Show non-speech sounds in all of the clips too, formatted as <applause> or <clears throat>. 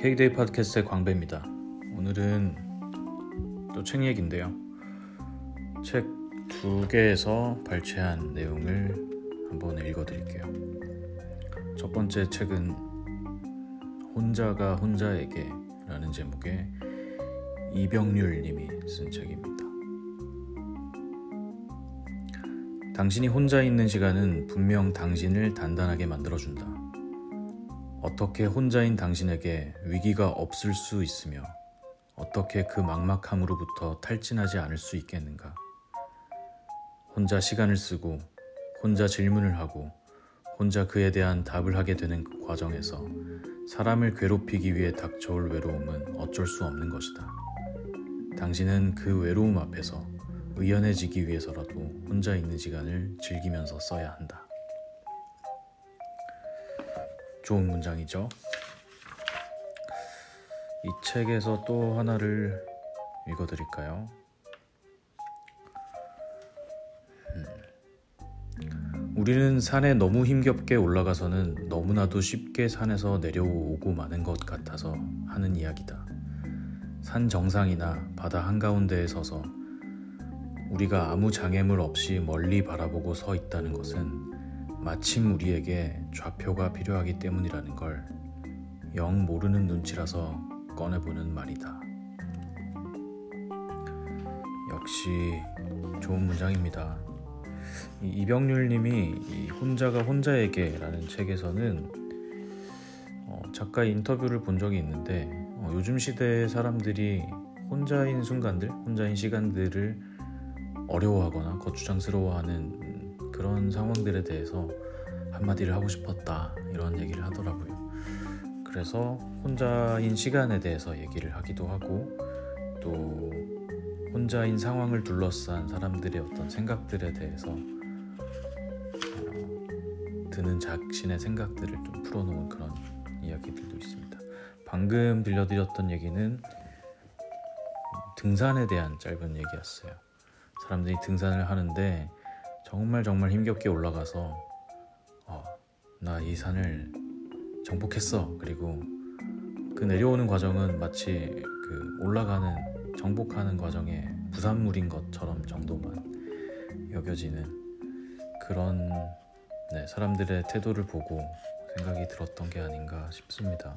K-데이 팟캐스트의 광배입니다. 오늘은 또 책 얘기인데요. 책 두 개에서 발췌한 내용을 한번 읽어드릴게요. 첫 번째 책은 혼자가 혼자에게 라는 제목의 이병률 님이 쓴 책입니다. 당신이 혼자 있는 시간은 분명 당신을 단단하게 만들어준다. 어떻게 혼자인 당신에게 위기가 없을 수 있으며 어떻게 그 막막함으로부터 탈진하지 않을 수 있겠는가? 혼자 시간을 쓰고 혼자 질문을 하고 혼자 그에 대한 답을 하게 되는 그 과정에서 사람을 괴롭히기 위해 닥쳐올 외로움은 어쩔 수 없는 것이다. 당신은 그 외로움 앞에서 의연해지기 위해서라도 혼자 있는 시간을 즐기면서 써야 한다. 좋은 문장이죠. 이 책에서 또 하나를 읽어드릴까요? 음. 우리는 산에 너무 힘겹게 올라가서는 너무나도 쉽게 산에서 내려오고 마는 것 같아서 하는 이야기다. 산 정상이나 바다 한가운데에 서서 우리가 아무 장애물 없이 멀리 바라보고 서 있다는 것은 마침 우리에게 좌표가 필요하기 때문이라는 걸 영 모르는 눈치라서 꺼내보는 말이다. 역시 좋은 문장입니다. 이병률님이 이 혼자가 혼자에게라는 책에서는 어, 작가 인터뷰를 본 적이 있는데 어, 요즘 시대의 사람들이 혼자인 순간들, 혼자인 시간들을 어려워하거나 거추장스러워하는 그런 상황들에 대해서 한마디를 하고 싶었다 이런 얘기를 하더라고요. 그래서 혼자인 시간에 대해서 얘기를 하기도 하고 또 혼자인 상황을 둘러싼 사람들의 어떤 생각들에 대해서 어, 드는 자신의 생각들을 좀 풀어놓은 그런 이야기들도 있습니다. 방금 들려드렸던 얘기는 등산에 대한 짧은 얘기였어요. 사람들이 등산을 하는데 정말 정말 힘겹게 올라가서 어, 나이 산을 정복했어. 그리고 그 내려오는 과정은 마치 그 올라가는 정복하는 과정의 부산물인 것처럼 정도만 여겨지는 그런 네, 사람들의 태도를 보고 생각이 들었던 게 아닌가 싶습니다.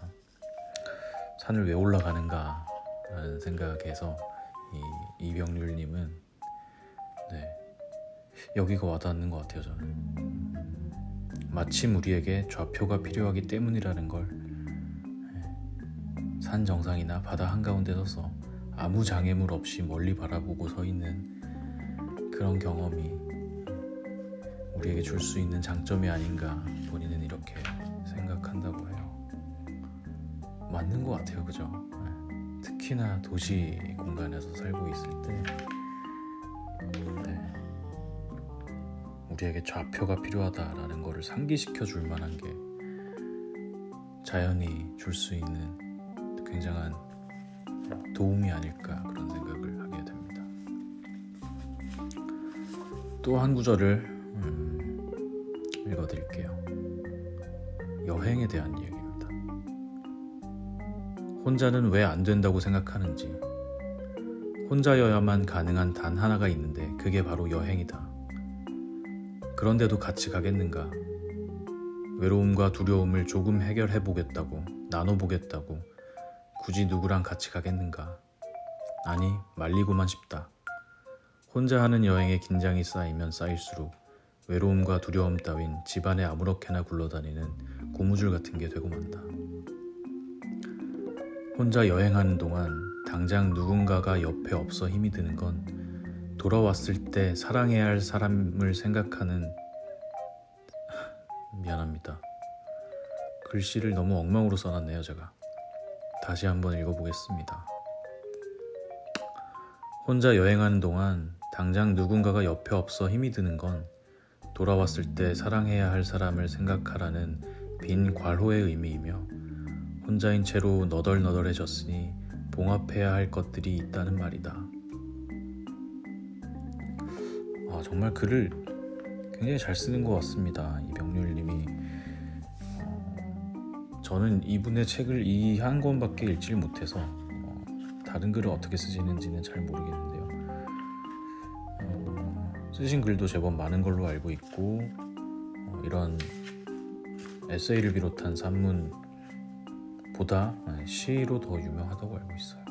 산을 왜 올라가는가 라는 생각에서 이 이병률님은 네, 여기가 와닿는 것 같아요 저는 마침 우리에게 좌표가 필요하기 때문이라는 걸 산 정상이나 바다 한가운데 서서 아무 장애물 없이 멀리 바라보고 서 있는 그런 경험이 우리에게 줄 수 있는 장점이 아닌가 본인은 이렇게 생각한다고 해요. 맞는 것 같아요, 그죠? 특히나 도시 공간에서 살고 있을 때 네. 우리에게 좌표가 필요하다라는 것을 상기시켜 줄 만한 게 자연이 줄 수 있는 굉장한 도움이 아닐까 그런 생각을 하게 됩니다. 또 한 구절을 음, 읽어드릴게요. 여행에 대한 이야기입니다. 혼자는 왜 안 된다고 생각하는지, 혼자여야만 가능한 단 하나가 있는데 그게 바로 여행이다. 그런데도 같이 가겠는가? 외로움과 두려움을 조금 해결해 보겠다고, 나눠 보겠다고, 굳이 누구랑 같이 가겠는가? 아니, 말리고만 싶다. 혼자 하는 여행에 긴장이 쌓이면 쌓일수록 외로움과 두려움 따윈 집안에 아무렇게나 굴러다니는 고무줄 같은 게 되고 만다. 혼자 여행하는 동안 당장 누군가가 옆에 없어 힘이 드는 건 돌아왔을 때 사랑해야 할 사람을 생각하는 <sighs> 미안합니다. 글씨를 너무 엉망으로 써놨네요, 제가. 다시 한번 읽어보겠습니다. 혼자 여행하는 동안 당장 누군가가 옆에 없어 힘이 드는 건 돌아왔을 때 사랑해야 할 사람을 생각하라는 빈 괄호의 의미이며 혼자인 채로 너덜너덜해졌으니 봉합해야 할 것들이 있다는 말이다. 정말 글을 굉장히 잘 쓰는 것 같습니다. 이병률님이 어, 저는 이분의 책을 이 한 권밖에 읽지를 못해서 어, 다른 글을 어떻게 쓰시는지는 잘 모르겠는데요. 어, 쓰신 글도 제법 많은 걸로 알고 있고 어, 이런 에세이를 비롯한 산문보다 시로 더 유명하다고 알고 있어요.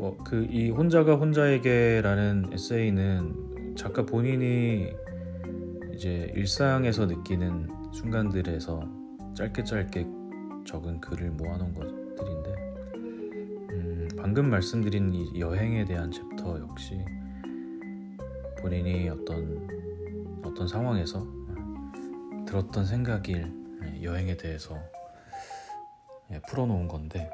뭐 그 이 혼자가 혼자에게라는 에세이는 작가 본인이 이제 일상에서 느끼는 순간들에서 짧게 짧게 적은 글을 모아놓은 것들인데 음, 방금 말씀드린 이 여행에 대한 챕터 역시 본인이 어떤 어떤 상황에서 들었던 생각일 예, 여행에 대해서 예, 풀어놓은 건데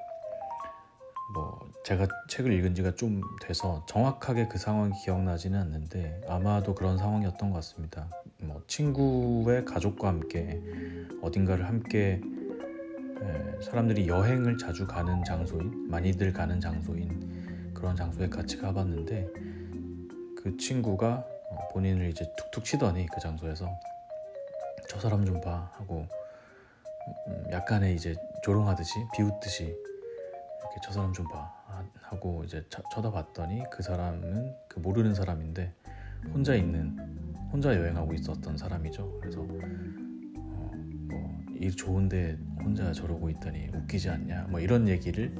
뭐 제가 책을 읽은 지가 좀 돼서 정확하게 그 상황이 기억나지는 않는데 아마도 그런 상황이었던 것 같습니다. 뭐 친구의 가족과 함께 어딘가를 함께 예, 사람들이 여행을 자주 가는 장소인 많이들 가는 장소인 그런 장소에 같이 가봤는데 그 친구가 어, 본인을 이제 툭툭 치더니 그 장소에서 저 사람 좀 봐 하고 음, 약간의 이제 조롱하듯이 비웃듯이 저 사람 좀 봐 하고 이제 쳐다봤더니 그 사람은 그 모르는 사람인데 혼자 있는 혼자 여행하고 있었던 사람이죠. 그래서 어, 뭐일 좋은데 혼자 저러고 있다니 웃기지 않냐 뭐 이런 얘기를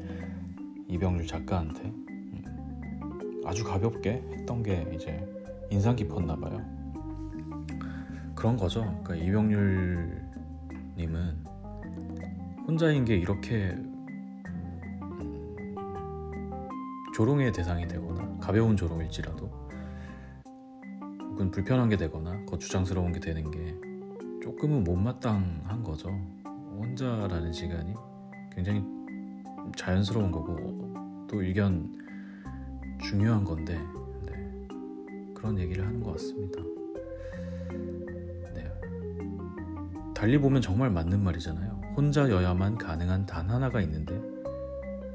이병률 작가한테 음, 아주 가볍게 했던 게 이제 인상 깊었나 봐요. 그런 거죠. 그러니까 이병률 님은 혼자인 게 이렇게 조롱의 대상이 되거나 가벼운 조롱일지라도 혹은 불편한 게 되거나 거추장스러운 게 되는 게 조금은 못마땅한 거죠. 혼자라는 시간이 굉장히 자연스러운 거고 또 의견 중요한 건데 그런 얘기를 하는 것 같습니다. 네. 달리 보면 정말 맞는 말이잖아요. 혼자여야만 가능한 단 하나가 있는데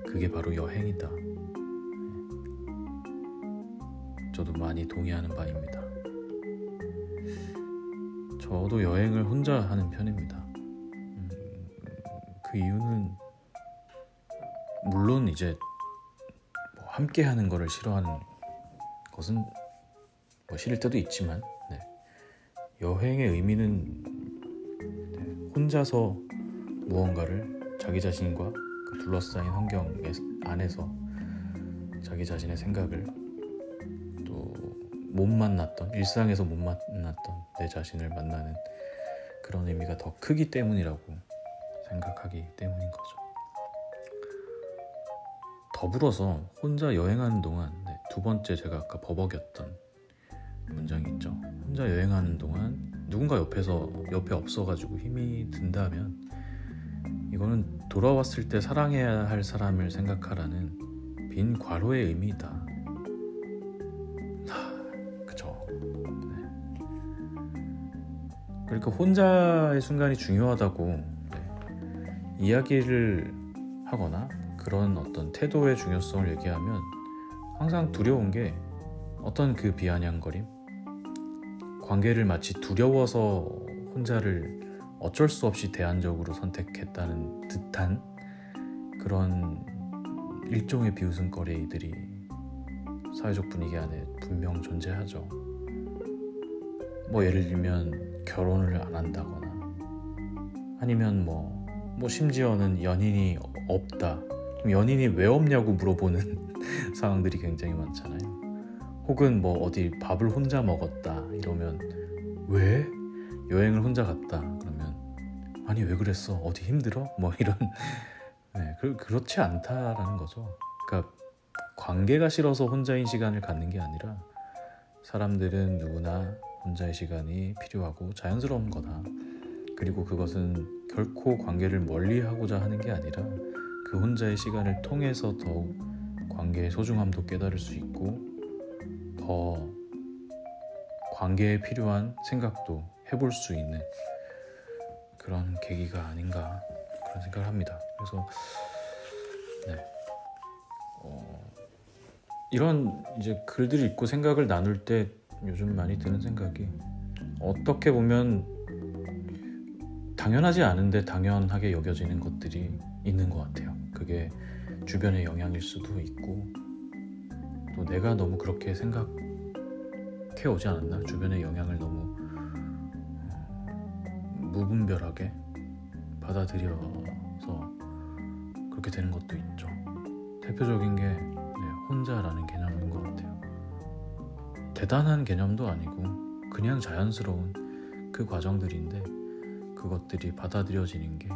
그게 바로 여행이다. 저도 많이 동의하는 바입니다. 저도 여행을 혼자 하는 편입니다. 음, 그 이유는 물론 이제 뭐 함께 하는 거를 싫어하는 것은 뭐 싫을 때도 있지만 네. 여행의 의미는 네, 혼자서 무언가를 자기 자신과 그 둘러싸인 환경 안에서 자기 자신의 생각을 또 못 만났던 일상에서 못 만났던 내 자신을 만나는 그런 의미가 더 크기 때문이라고 생각하기 때문인 거죠. 더불어서 혼자 여행하는 동안 네, 두 번째 제가 아까 버벅였던 문장이 있죠. 혼자 여행하는 동안 누군가 옆에서 옆에 없어가지고 힘이 든다면 이거는 돌아왔을 때 사랑해야 할 사람을 생각하라는 빈 과로의 의미다. 그러니까 혼자의 순간이 중요하다고 네. 이야기를 하거나 그런 어떤 태도의 중요성을 얘기하면 항상 두려운 게 어떤 그 비아냥거림 관계를 마치 두려워서 혼자를 어쩔 수 없이 대안적으로 선택했다는 듯한 그런 일종의 비웃음거리들이 사회적 분위기 안에 분명 존재하죠. 뭐 예를 들면 결혼을 안 한다거나 아니면 뭐, 뭐 심지어는 연인이 없다. 연인이 왜 없냐고 물어보는 <laughs> 상황들이 굉장히 많잖아요. 혹은 뭐 어디 밥을 혼자 먹었다 이러면 왜 여행을 혼자 갔다 그러면 아니 왜 그랬어 어디 힘들어 뭐 이런 <laughs> 네, 그, 그렇지 않다라는 거죠 그러니까 관계가 싫어서 혼자인 시간을 갖는 게 아니라 사람들은 누구나 혼자의 시간이 필요하고 자연스러운 거다 그리고 그것은 결코 관계를 멀리 하고자 하는 게 아니라 그 혼자의 시간을 통해서 더욱 관계의 소중함도 깨달을 수 있고 더 관계에 필요한 생각도 해볼 수 있는 그런 계기가 아닌가 그런 생각을 합니다. 그래서 네. 어, 이런 이제 글들을 읽고 생각을 나눌 때 요즘 많이 드는 생각이 어떻게 보면 당연하지 않은데 당연하게 여겨지는 것들이 있는 것 같아요. 그게 주변의 영향일 수도 있고 또 내가 너무 그렇게 생각해 오지 않았나? 주변의 영향을 너무 어, 무분별하게 받아들여서 그렇게 되는 것도 있죠. 대표적인 게 네, 혼자라는 같아요. 대단한 개념도 아니고 그냥 자연스러운 그 과정들인데 그것들이 받아들여지는 게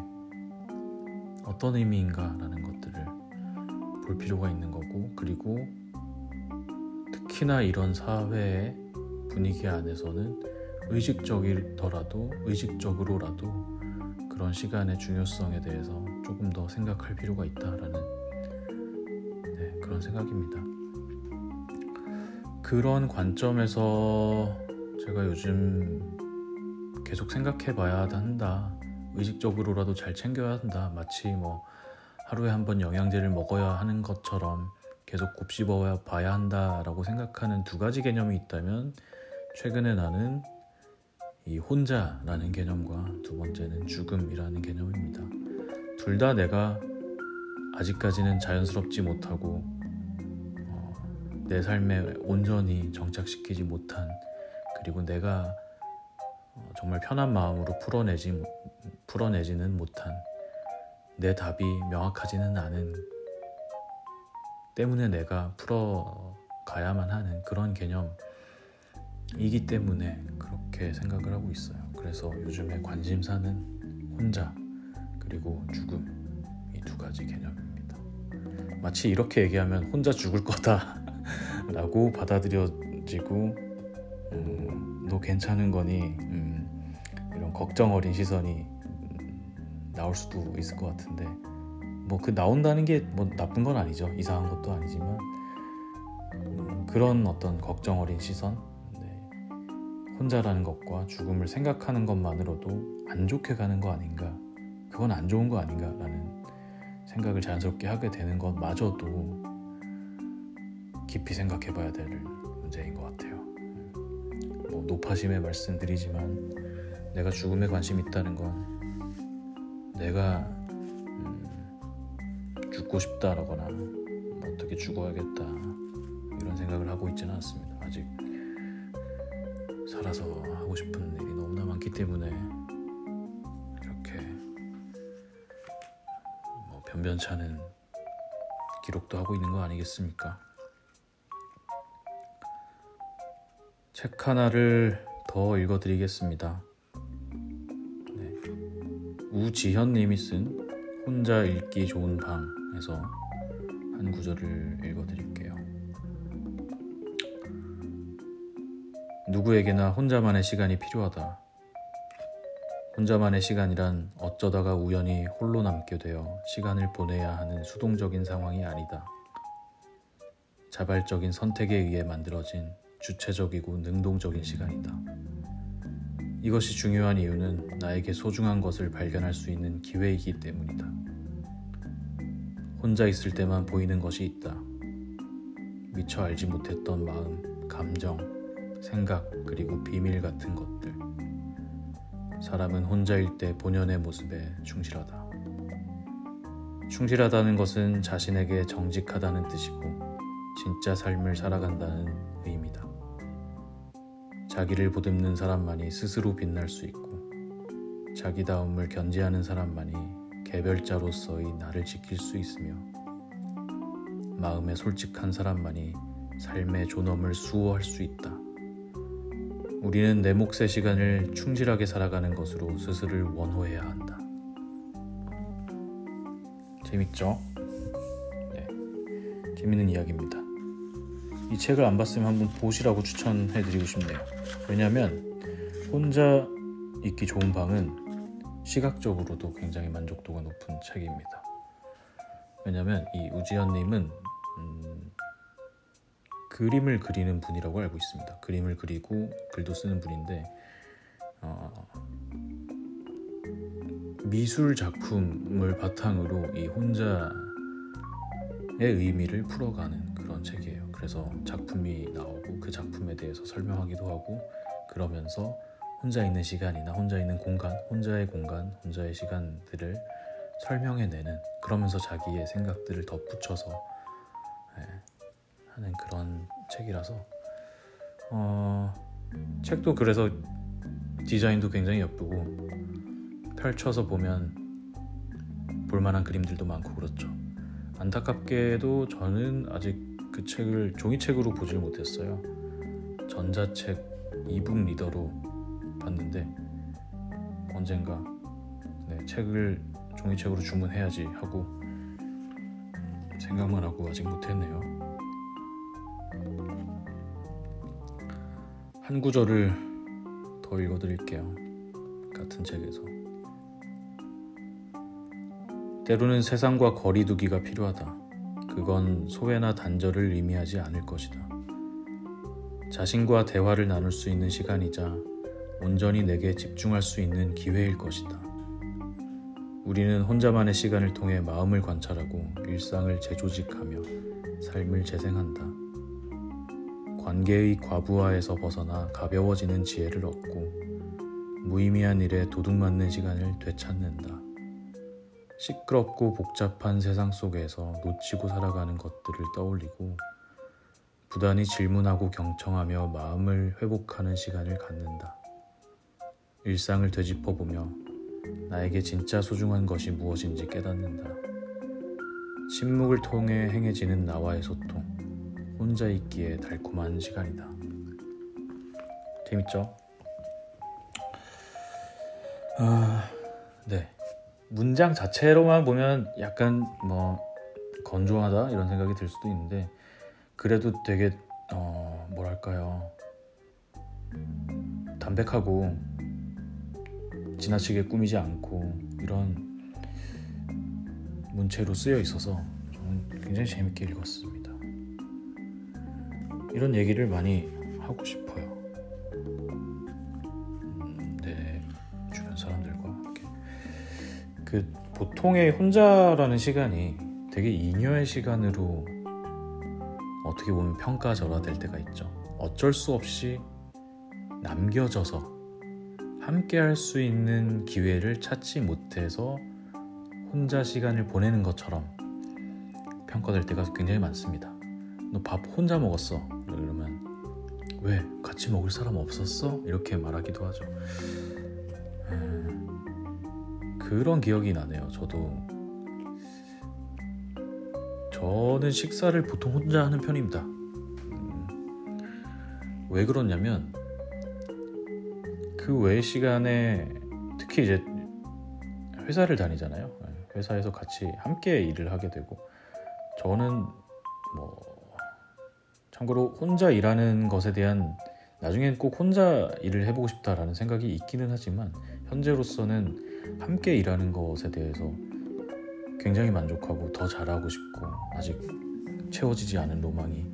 어떤 의미인가라는 것들을 볼 필요가 있는 거고 그리고 특히나 이런 사회의 분위기 안에서는 의식적이더라도 의식적으로라도 그런 시간의 중요성에 대해서 조금 더 생각할 필요가 있다라는 네, 그런 생각입니다. 그런 관점에서 제가 요즘 계속 생각해 봐야 한다. 의식적으로라도 잘 챙겨야 한다. 마치 뭐 하루에 한 번 영양제를 먹어야 하는 것처럼 계속 곱씹어 봐야 한다라고 생각하는 두 가지 개념이 있다면 최근에 나는 이 혼자라는 개념과 두 번째는 죽음이라는 개념입니다. 둘 다 내가 아직까지는 자연스럽지 못하고 어, 내 삶에 온전히 정착시키지 못한 그리고 내가 어, 정말 편한 마음으로 풀어내지 풀어내지는 못한 내 답이 명확하지는 않은 때문에 내가 풀어가야만 하는 그런 개념이기 때문에 그렇게 생각을 하고 있어요. 그래서 요즘에 관심사는 혼자 그리고 죽음 이 두 가지 개념입니다. 마치 이렇게 얘기하면 혼자 죽을 거다 라고 받아들여지고 음, 너 괜찮은 거니? 음, 이런 걱정 어린 시선이 음, 나올 수도 있을 것 같은데 뭐 그 나온다는 게 뭐 나쁜 건 아니죠. 이상한 것도 아니지만 음, 그런 어떤 걱정 어린 시선 혼자라는 것과 죽음을 생각하는 것만으로도 안 좋게 가는 거 아닌가? 그건 안 좋은 거 아닌가라는 생각을 자연스럽게 하게 되는 것마저도 깊이 생각해 봐야 될 문제인 것 같아요. 뭐 노파심에 말씀드리지만 내가 죽음에 관심 있다는 건 내가 음, 죽고 싶다라거나 뭐 어떻게 죽어야겠다 이런 생각을 하고 있지는 않습니다. 아직 살아서 하고 싶은 일이 너무나 많기 때문에 이렇게 뭐 변변찮은 기록도 하고 있는 거 아니겠습니까? 책 하나를 더 읽어드리겠습니다. 네. 우지현님이 쓴 혼자 읽기 좋은 방에서 한 구절을 읽어드릴게요. 누구에게나 혼자만의 시간이 필요하다. 혼자만의 시간이란 어쩌다가 우연히 홀로 남게 되어 시간을 보내야 하는 수동적인 상황이 아니다. 자발적인 선택에 의해 만들어진 주체적이고 능동적인 시간이다. 이것이 중요한 이유는 나에게 소중한 것을 발견할 수 있는 기회이기 때문이다. 혼자 있을 때만 보이는 것이 있다. 미처 알지 못했던 마음, 감정, 생각, 그리고 비밀 같은 것들. 사람은 혼자일 때 본연의 모습에 충실하다. 충실하다는 것은 자신에게 정직하다는 뜻이고, 진짜 삶을 살아간다는 의미다. 자기를 보듬는 사람만이 스스로 빛날 수 있고, 자기다움을 견지하는 사람만이 개별자로서의 나를 지킬 수 있으며, 마음에 솔직한 사람만이 삶의 존엄을 수호할 수 있다. 우리는 내 몫의 시간을 충실하게 살아가는 것으로 스스로를 원호해야 한다. 재밌죠? 네. 재밌는 이야기입니다. 이 책을 안 봤으면 한번 보시라고 추천해 드리고 싶네요. 왜냐하면 혼자 읽기 좋은 방은 시각적으로도 굉장히 만족도가 높은 책입니다. 왜냐하면 이 우지현님은 그림을 그리는 분이라고 알고 있습니다. 그림을 그리고 글도 쓰는 분인데 어, 미술 작품을 바탕으로 이 혼자의 의미를 풀어가는 그런 책이에요. 그래서 작품이 나오고 그 작품에 대해서 설명하기도 하고 그러면서 혼자 있는 시간이나 혼자 있는 공간, 혼자의 공간, 혼자의 시간들을 설명해내는 그러면서 자기의 생각들을 덧붙여서 예, 하는 그런 책이라서 어, 책도 그래서 디자인도 굉장히 예쁘고 펼쳐서 보면 볼만한 그림들도 많고 그렇죠. 안타깝게도 저는 아직 그 책을 종이책으로 보질 못했어요. 전자책 이북 리더로 봤는데 언젠가 네, 책을 종이책으로 주문해야지 하고 생각만 하고 아직 못했네요. 한 구절을 더 읽어드릴게요. 같은 책에서. 때로는 세상과 거리두기가 필요하다. 그건 소외나 단절을 의미하지 않을 것이다. 자신과 대화를 나눌 수 있는 시간이자 온전히 내게 집중할 수 있는 기회일 것이다. 우리는 혼자만의 시간을 통해 마음을 관찰하고 일상을 재조직하며 삶을 재생한다. 관계의 과부하에서 벗어나 가벼워지는 지혜를 얻고 무의미한 일에 도둑맞는 시간을 되찾는다. 시끄럽고 복잡한 세상 속에서 놓치고 살아가는 것들을 떠올리고 부단히 질문하고 경청하며 마음을 회복하는 시간을 갖는다. 일상을 되짚어보며 나에게 진짜 소중한 것이 무엇인지 깨닫는다. 침묵을 통해 행해지는 나와의 소통, 혼자 있기에 달콤한 시간이다. 재밌죠? 아, 네. 문장 자체로만 보면 약간 뭐 건조하다 이런 생각이 들 수도 있는데 그래도 되게 어 뭐랄까요 담백하고 지나치게 꾸미지 않고 이런 문체로 쓰여 있어서 저는 굉장히 재밌게 읽었습니다. 이런 얘기를 많이 하고 싶어요. 그 보통의 혼자라는 시간이 되게 잉여의 시간으로 어떻게 보면 평가절하될 때가 있죠. 어쩔 수 없이 남겨져서 함께 할 수 있는 기회를 찾지 못해서 혼자 시간을 보내는 것처럼 평가될 때가 굉장히 많습니다. 너 밥 혼자 먹었어. 이러면 왜 같이 먹을 사람 없었어? 이렇게 말하기도 하죠. 음, 그런 기억이 나네요. 저도 저는 식사를 보통 혼자 하는 편입니다. 음, 왜 그러냐면 그 외 시간에 특히 이제 회사를 다니잖아요. 네, 회사에서 같이 함께 일을 하게 되고 저는 뭐 참고로 혼자 일하는 것에 대한 나중엔 꼭 혼자 일을 해보고 싶다라는 생각이 있기는 하지만 현재로서는 함께 일하는 것에 대해서 굉장히 만족하고 더 잘하고 싶고 아직 채워지지 않은 로망이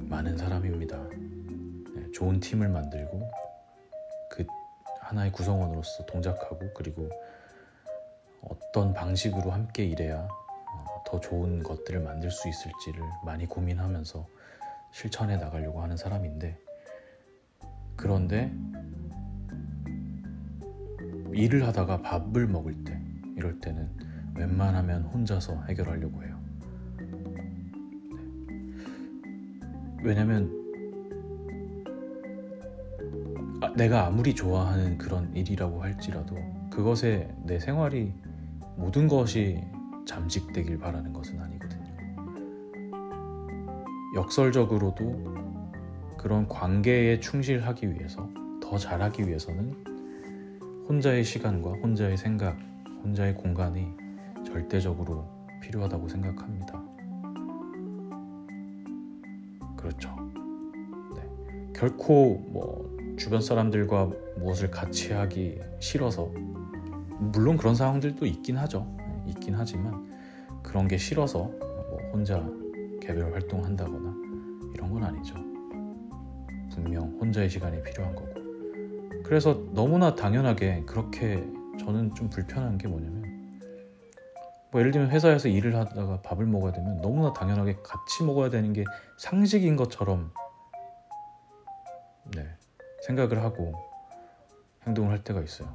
많은 사람입니다. 네, 좋은 팀을 만들고 그 하나의 구성원으로서 동작하고 그리고 어떤 방식으로 함께 일해야 어, 더 좋은 것들을 만들 수 있을지를 많이 고민하면서 실천해 나가려고 하는 사람인데 그런데 일을 하다가 밥을 먹을 때 이럴 때는 웬만하면 혼자서 해결하려고 해요. 네. 왜냐면 아, 내가 아무리 좋아하는 그런 일이라고 할지라도 그것에 내 생활이 모든 것이 잠식되길 바라는 것은 아니거든요. 역설적으로도 그런 관계에 충실하기 위해서 더 잘하기 위해서는 혼자의 시간과 혼자의 생각, 혼자의 공간이 절대적으로 필요하다고 생각합니다. 그렇죠. 네. 결코 뭐 주변 사람들과 무엇을 같이 하기 싫어서 물론 그런 상황들도 있긴 하죠. 네, 있긴 하지만 그런 게 싫어서 뭐 혼자 개별 활동한다거나 이런 건 아니죠. 분명 혼자의 시간이 필요한 거고. 그래서 너무나 당연하게 그렇게 저는 좀 불편한 게 뭐냐면 뭐 예를 들면 회사에서 일을 하다가 밥을 먹어야 되면 너무나 당연하게 같이 먹어야 되는 게 상식인 것처럼 네, 생각을 하고 행동을 할 때가 있어요.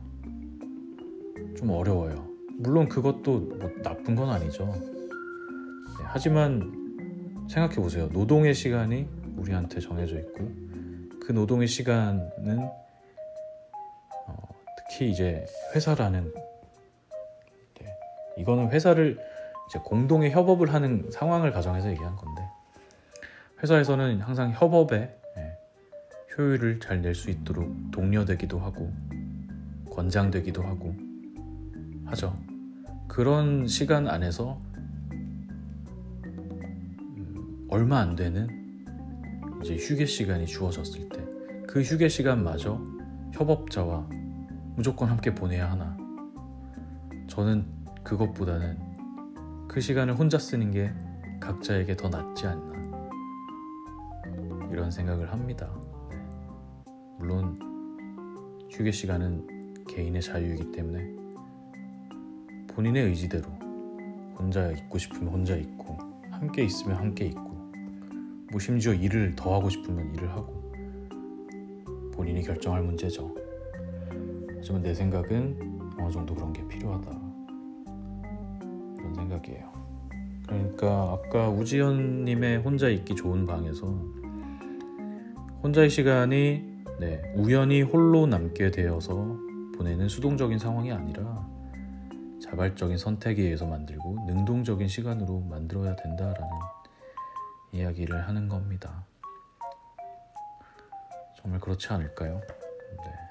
좀 어려워요. 물론 그것도 뭐 나쁜 건 아니죠. 네, 하지만 생각해 보세요. 노동의 시간이 우리한테 정해져 있고 그 노동의 시간은 어, 특히 이제 회사라는 네, 이거는 회사를 이제 공동의 협업을 하는 상황을 가정해서 얘기한 건데 회사에서는 항상 협업에 네, 효율을 잘 낼 수 있도록 독려되기도 하고 권장되기도 하고 하죠. 그런 시간 안에서 음, 얼마 안 되는 이제 휴게 시간이 주어졌을 때 그 휴게 시간마저 협업자와 무조건 함께 보내야 하나 저는 그것보다는 그 시간을 혼자 쓰는 게 각자에게 더 낫지 않나 이런 생각을 합니다. 네. 물론 휴게 시간은 개인의 자유이기 때문에 본인의 의지대로 혼자 있고 싶으면 혼자 있고 함께 있으면 함께 있고 뭐 심지어 일을 더 하고 싶으면 일을 하고 본인이 결정할 문제죠. 하지만 내 생각은 어느 정도 그런 게 필요하다. 그런 생각이에요. 그러니까 아까 우지연님의 혼자 있기 좋은 방에서 혼자의 시간이 네, 우연히 홀로 남게 되어서 보내는 수동적인 상황이 아니라 자발적인 선택에 의해서 만들고 능동적인 시간으로 만들어야 된다라는 이야기를 하는 겁니다. 정말 그렇지 않을까요? 네.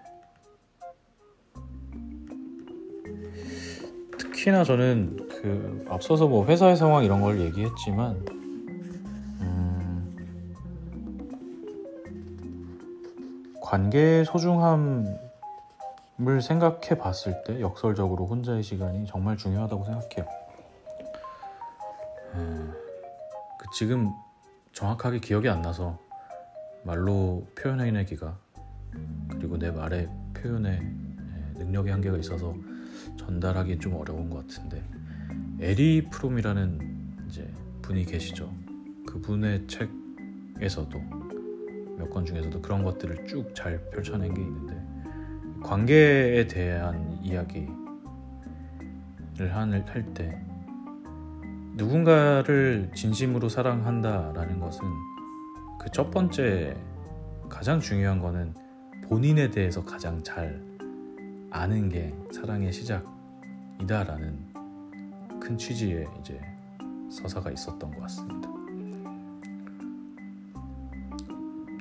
특히나 저는 그 앞서서 뭐 회사의 상황 이런 걸 얘기했지만 음, 관계의 소중함을 생각해 봤을 때 역설적으로 혼자의 시간이 정말 중요하다고 생각해요. 음, 그 지금 정확하게 기억이 안 나서 말로 표현해내기가 그리고 내 말의 표현에 예, 능력의 한계가 있어서 전달하기 좀 어려운 것 같은데 에리 프롬이라는 이제 분이 계시죠. 그분의 책에서도 몇 권 중에서도 그런 것들을 쭉 잘 펼쳐낸 게 있는데 관계에 대한 이야기를 할 때 누군가를 진심으로 사랑한다라는 것은 그 첫 번째 가장 중요한 거는 본인에 대해서 가장 잘 아는 게 사랑의 시작이다라는 큰 취지의 이제 서사가 있었던 것 같습니다.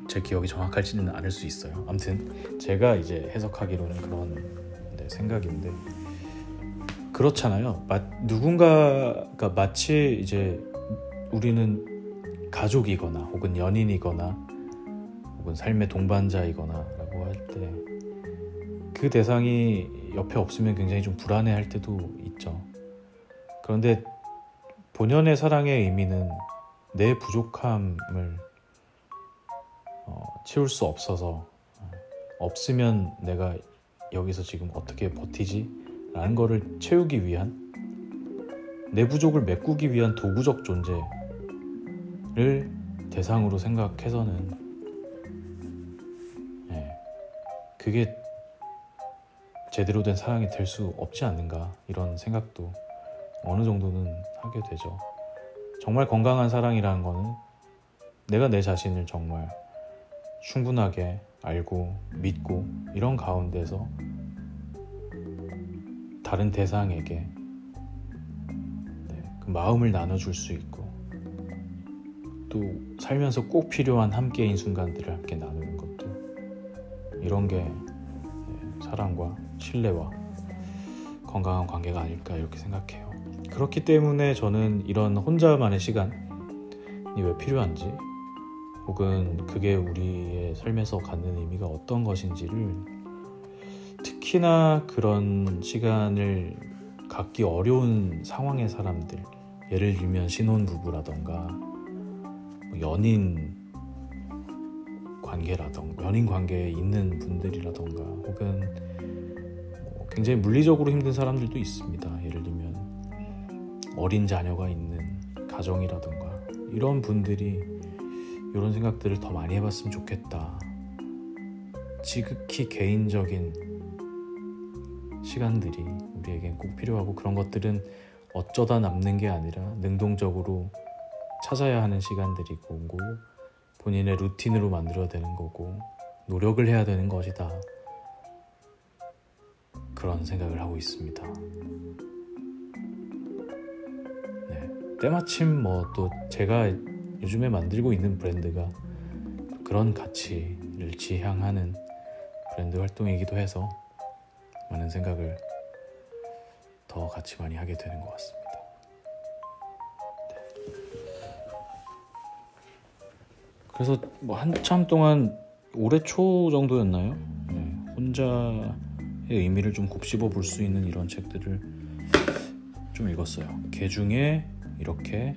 제 기억이 정확할지는 않을 수 있어요. 아무튼 제가 이제 해석하기로는 그런 네, 생각인데 그렇잖아요. 마, 누군가가 마치 이제 우리는 가족이거나 혹은 연인이거나 혹은 삶의 때 그 대상이 옆에 없으면 굉장히 좀 불안해할 때도 있죠. 그런데 본연의 사랑의 의미는 내 부족함을 어, 채울 수 없어서 어, 없으면 내가 여기서 지금 어떻게 버티지? 라는 거를 채우기 위한 내 부족을 메꾸기 위한 도구적 존재 를 대상으로 생각해서는 네, 그게 제대로 된 사랑이 될 수 없지 않는가 이런 생각도 어느 정도는 하게 되죠. 정말 건강한 사랑이라는 거는 내가 내 자신을 정말 충분하게 알고 믿고 이런 가운데서 다른 대상에게 네, 그 마음을 나눠줄 수 있고 또 살면서 꼭 필요한 함께인 순간들을 함께 나누는 것도 이런 게 예, 사랑과 신뢰와 건강한 관계가 아닐까 이렇게 생각해요. 그렇기 때문에 저는 이런 혼자만의 시간이 왜 필요한지 혹은 그게 우리의 삶에서 갖는 의미가 어떤 것인지를 특히나 그런 시간을 갖기 어려운 상황의 사람들 예를 들면 신혼부부라던가 연인 관계라던가 연인 관계에 있는 분들이라던가 혹은 뭐 굉장히 물리적으로 힘든 사람들도 있습니다. 예를 들면 어린 자녀가 있는 가정이라던가 이런 분들이 이런 생각들을 더 많이 해봤으면 좋겠다. 지극히 개인적인 시간들이 우리에겐 꼭 필요하고 그런 것들은 어쩌다 남는 게 아니라 능동적으로 찾아야 하는 시간들이고 본인의 루틴으로 만들어야 되는 거고 노력을 해야 되는 것이다. 그런 생각을 하고 있습니다. 네, 때마침 뭐 또 제가 요즘에 만들고 있는 브랜드가 그런 가치를 지향하는 브랜드 활동이기도 해서 많은 생각을 더 같이 많이 하게 되는 것 같습니다. 네. 그래서 뭐 한참 동안 올해 초 정도였나요? 네, 혼자 의 의미를 좀 곱씹어 볼 수 있는 이런 책들을 좀 읽었어요. 개 중에 이렇게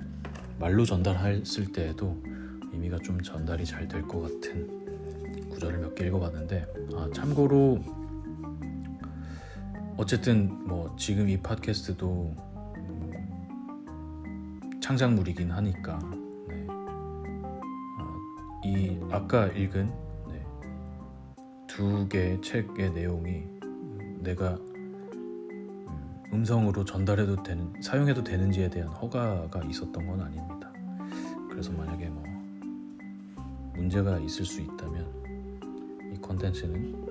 말로 전달했을 때에도 의미가 좀 전달이 잘 될 것 같은 구절을 몇 개 읽어봤는데 아, 참고로 어쨌든 뭐 지금 이 팟캐스트도 창작물이긴 하니까 네. 어, 이 아까 읽은 네. 두 개의 책의 내용이 내가 음, 음성으로 전달해도 되는 사용해도 되는지에 대한 허가가 있었던 건 아닙니다. 그래서 만약에 뭐 문제가 있을 수 있다면 이 컨텐츠는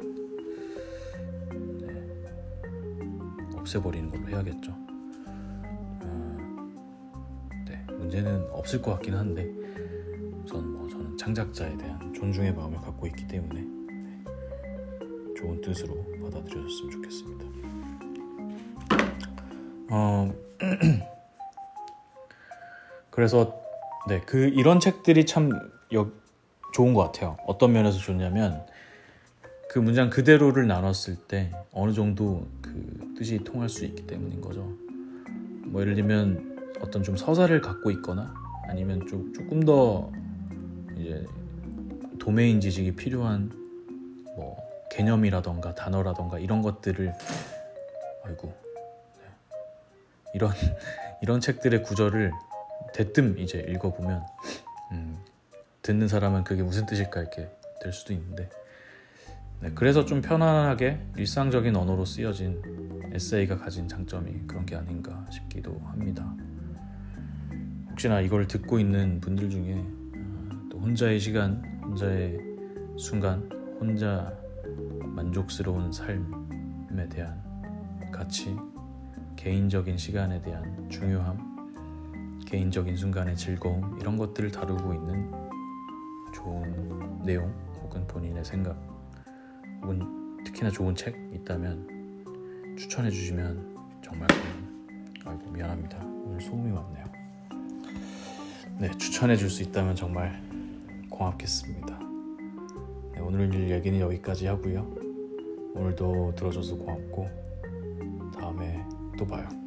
없애버리는 걸로 해야겠죠. 어, 네, 문제는 없을 것 같긴 한데 우선 뭐 저는 창작자에 대한 존중의 마음을 갖고 있기 때문에 네, 좋은 뜻으로 받아들여줬으면 좋겠습니다. 어, <clears throat> 그래서 네, 그 이런 책들이 참 여, 좋은 것 같아요. 어떤 면에서 좋냐면 그 문장 그대로를 나눴을 때 어느 정도 그 뜻이 통할 수 있기 때문인 거죠. 뭐 예를 들면 어떤 좀 서사를 갖고 있거나 아니면 좀 조금 더 이제 도메인 지식이 필요한 뭐 개념이라던가 단어라던가 이런 것들을 아이고 네. 이런 <laughs> 이런 책들의 구절을 대뜸 이제 읽어보면 음, 듣는 사람은 그게 무슨 뜻일까 이렇게 될 수도 있는데 네, 그래서 좀 편안하게 일상적인 언어로 쓰여진 에세이가 가진 장점이 그런 게 아닌가 싶기도 합니다. 혹시나 이걸 듣고 있는 분들 중에 아, 또 혼자의 시간, 혼자의 순간, 혼자 만족스러운 삶에 대한 가치, 개인적인 시간에 대한 중요함, 개인적인 순간의 즐거움 이런 것들을 다루고 있는 좋은 내용 혹은 본인의 생각 혹은 특히나 좋은 책 있다면 추천해 주시면 정말 아이고 미안합니다. 오늘 소음이 왔네요. 네, 추천해 줄 수 있다면 정말 고맙겠습니다. 네, 오늘 얘기는 여기까지 하고요. 오늘도 들어줘서 고맙고 다음에 또 봐요.